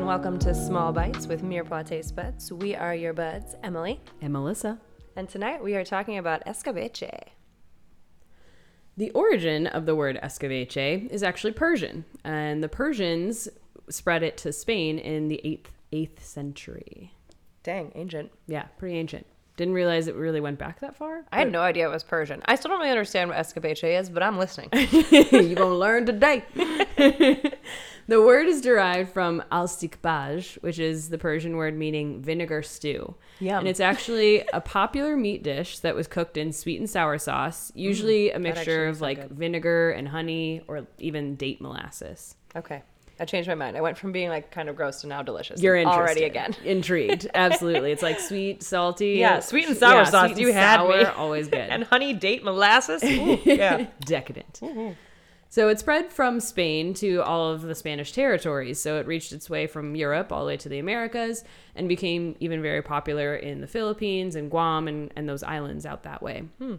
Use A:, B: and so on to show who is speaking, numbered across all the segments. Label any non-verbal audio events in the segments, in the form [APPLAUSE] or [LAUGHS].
A: welcome to Small Bites with Mirepoix Taste Buds. We are your buds, Emily,
B: and Melissa.
A: and tonight we are talking about escabeche.
B: The origin of the word escabeche is actually Persian, and the Persians spread it to Spain in the 8th, 8th century.
A: Dang, ancient.
B: Yeah, pretty ancient. Didn't realize it really went back that far.
A: I had no idea it was Persian. I still don't really understand what escabeche is, but I'm listening. [LAUGHS]
B: You're going to learn today. [LAUGHS] the word is derived from al-stikbaj, which is the Persian word meaning vinegar stew.
A: Yum.
B: And it's actually a popular meat dish that was cooked in sweet and sour sauce, mm. usually a mixture of like
A: good.
B: vinegar and honey or even date molasses.
A: okay. I changed my mind. I went from being like kind of gross to now delicious.
B: You're
A: already again. [LAUGHS]
B: intrigued. Absolutely, it's like sweet, salty.
A: Yeah, sweet and sour
B: yeah,
A: sauce.
B: sweet
A: You
B: and
A: had
B: sour,
A: me.
B: Always [LAUGHS] good.
A: And honey date molasses. Ooh, yeah. [LAUGHS]
B: decadent. Mm-hmm. So it spread from Spain to all of the Spanish territories. So it reached its way from Europe all the way to the Americas and became even very popular in the Philippines and Guam and, and those islands out that way. Hmm.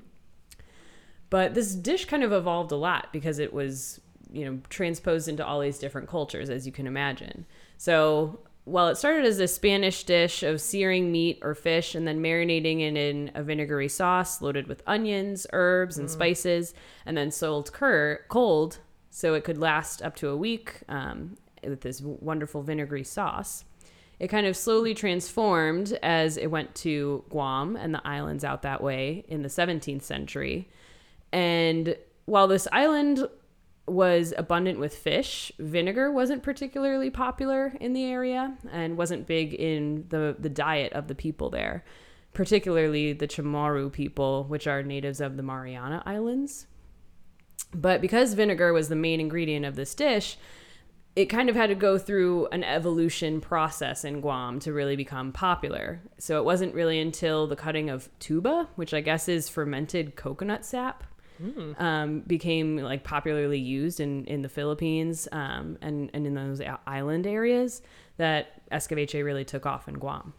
B: But this dish kind of evolved a lot because it was, you know, transposed into all these different cultures, as you can imagine. So while it started as a Spanish dish of searing meat or fish and then marinating it in a vinegary sauce loaded with onions, herbs, and spices, and then sold cur- cold so it could last up to a week um, with this wonderful vinegary sauce. It kind of slowly transformed as it went to Guam and the islands out that way in the 17th century. And while this island was abundant with fish, vinegar wasn't particularly popular in the area and wasn't big in the, the diet of the people there, particularly the Chamorro people, which are natives of the Mariana Islands. But because vinegar was the main ingredient of this dish, it kind of had to go through an evolution process in Guam to really become popular. So it wasn't really until the cutting of tuba, which I guess is fermented coconut sap, um, became like popularly used in, in the Philippines um, and, and in those island areas that escabeche really took off in Guam.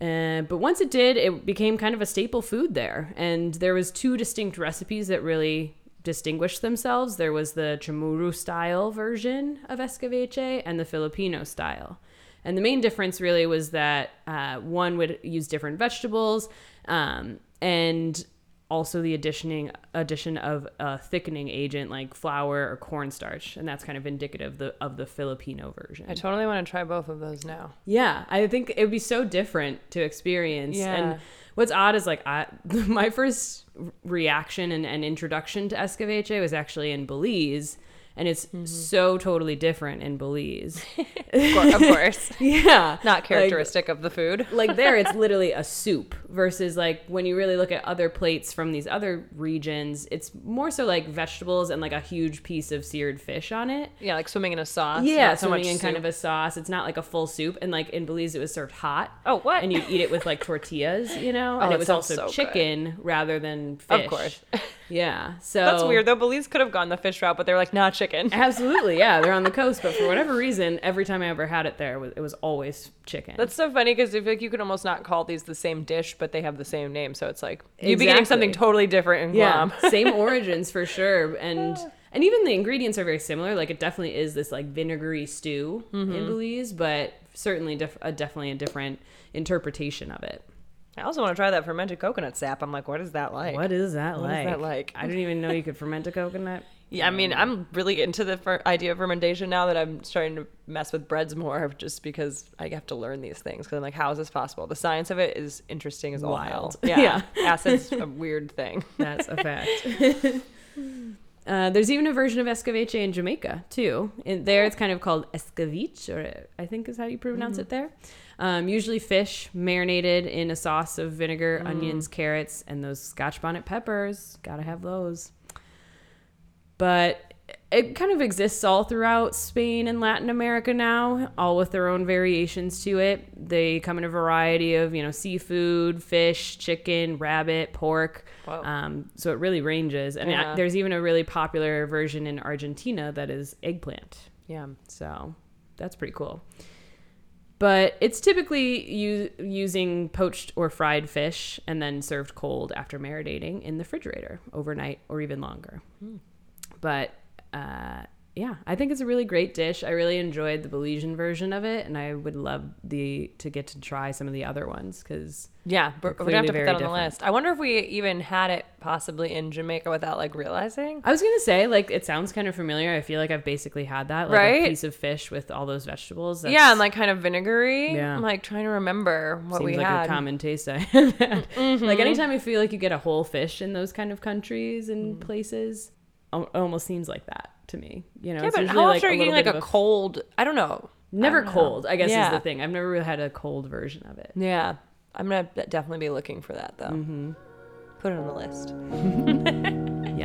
B: Uh, but once it did, it became kind of a staple food there, and there was two distinct recipes that really distinguished themselves. There was the Chamorro style version of escabeche and the Filipino style. And the main difference really was that uh, one would use different vegetables, um, and also the additioning addition of a thickening agent like flour or cornstarch, and that's kind of indicative of the, of the Filipino version.
A: I totally want to try both of those now.
B: Yeah, I think it would be so different to experience.
A: Yeah.
B: And what's odd is like I [LAUGHS] my first reaction and, and introduction to escabeche was actually in Belize, and it's
A: Mm-hmm.
B: so totally different in Belize. [LAUGHS]
A: Of course. Of [LAUGHS] course.
B: yeah,
A: Not
B: Like-
A: characteristic of the food. [LAUGHS]
B: like there it's literally a soup versus like when you really look at other plates from these other regions it's more so like vegetables and like a huge piece of seared fish on it
A: Yeah, like swimming in a sauce.
B: yeah
A: not so
B: swimming
A: much
B: in kind of a sauce it's not like a full soup and like in belize it was served hot
A: Oh, what?
B: and you eat it with like tortillas you know
A: Oh,
B: and it was also
A: so good.
B: chicken rather than fish
A: Of course.
B: yeah so
A: That's weird though. Belize could have gone the fish route, but they're like, not chicken. [LAUGHS]
B: absolutely yeah they're on the coast but for whatever reason every time i ever had it there it was, always chicken
A: That's so funny because I feel like you could almost not call these the same dish, but they have the same name. So it's like you'd be getting something totally different in
B: yeah same [LAUGHS] origins for sure and and even the ingredients are very similar like it definitely is this like vinegary stew
A: Mm-hmm.
B: in belize but certainly def- a, definitely a different interpretation of it
A: I also want to try that fermented coconut sap. I'm like, what is that like?
B: what is that
A: What is
B: like
A: that like?
B: i didn't even know you could ferment a coconut
A: Yeah, I mean, I'm really into the fer- idea of fermentation now that I'm starting to mess with breads more, just because I have to learn these things. Because I'm like, how is this possible? The science of it is interesting as all
B: Wild. [LAUGHS]
A: Yeah,
B: Yeah.
A: acid's a weird thing. [LAUGHS]
B: That's a fact. [LAUGHS] Uh, there's even a version of escabeche in Jamaica too. In there, it's kind of called escaviche, or I think is how you pronounce it there. Um, usually, fish marinated in a sauce of vinegar, onions, carrots, and those Scotch bonnet peppers. Gotta have those. But it kind of exists all throughout Spain and Latin America now, all with their own variations to it. They come in a variety of, you know, seafood, fish, chicken, rabbit, pork.
A: Wow.
B: Um, so it really ranges. And
A: Yeah.
B: uh, there's even a really popular version in Argentina that is eggplant.
A: Yeah.
B: So that's pretty cool. But it's typically u- using poached or fried fish and then served cold after marinating in the refrigerator overnight or even longer. But uh, yeah, I think it's a really great dish. I really enjoyed the Belizean version of it, and I would love the to get to try some of the other ones because
A: Yeah, we're gonna have to put that on the list. I wonder if we even had it possibly in Jamaica without like realizing.
B: I was gonna say like it sounds kind of familiar. I feel like I've basically had that, like
A: Right?
B: a piece of fish with all those vegetables.
A: yeah, and like kind of vinegary.
B: Yeah.
A: I'm like trying to remember what
B: seems
A: we
B: like
A: had. Mm-hmm.
B: a common taste I had. [LAUGHS] Like anytime I feel like you get a whole fish in those kind of countries and
A: Mm.
B: places, it almost seems like that to me. You know,
A: yeah,
B: it's
A: but how
B: like
A: often are you getting like
B: bit
A: a cold? I don't know.
B: Never
A: don't know.
B: cold, I guess
A: Yeah.
B: is the thing. I've never really had a cold version of it.
A: Yeah, I'm gonna definitely be looking for that though.
B: Mm-hmm.
A: Put it on the list. [LAUGHS]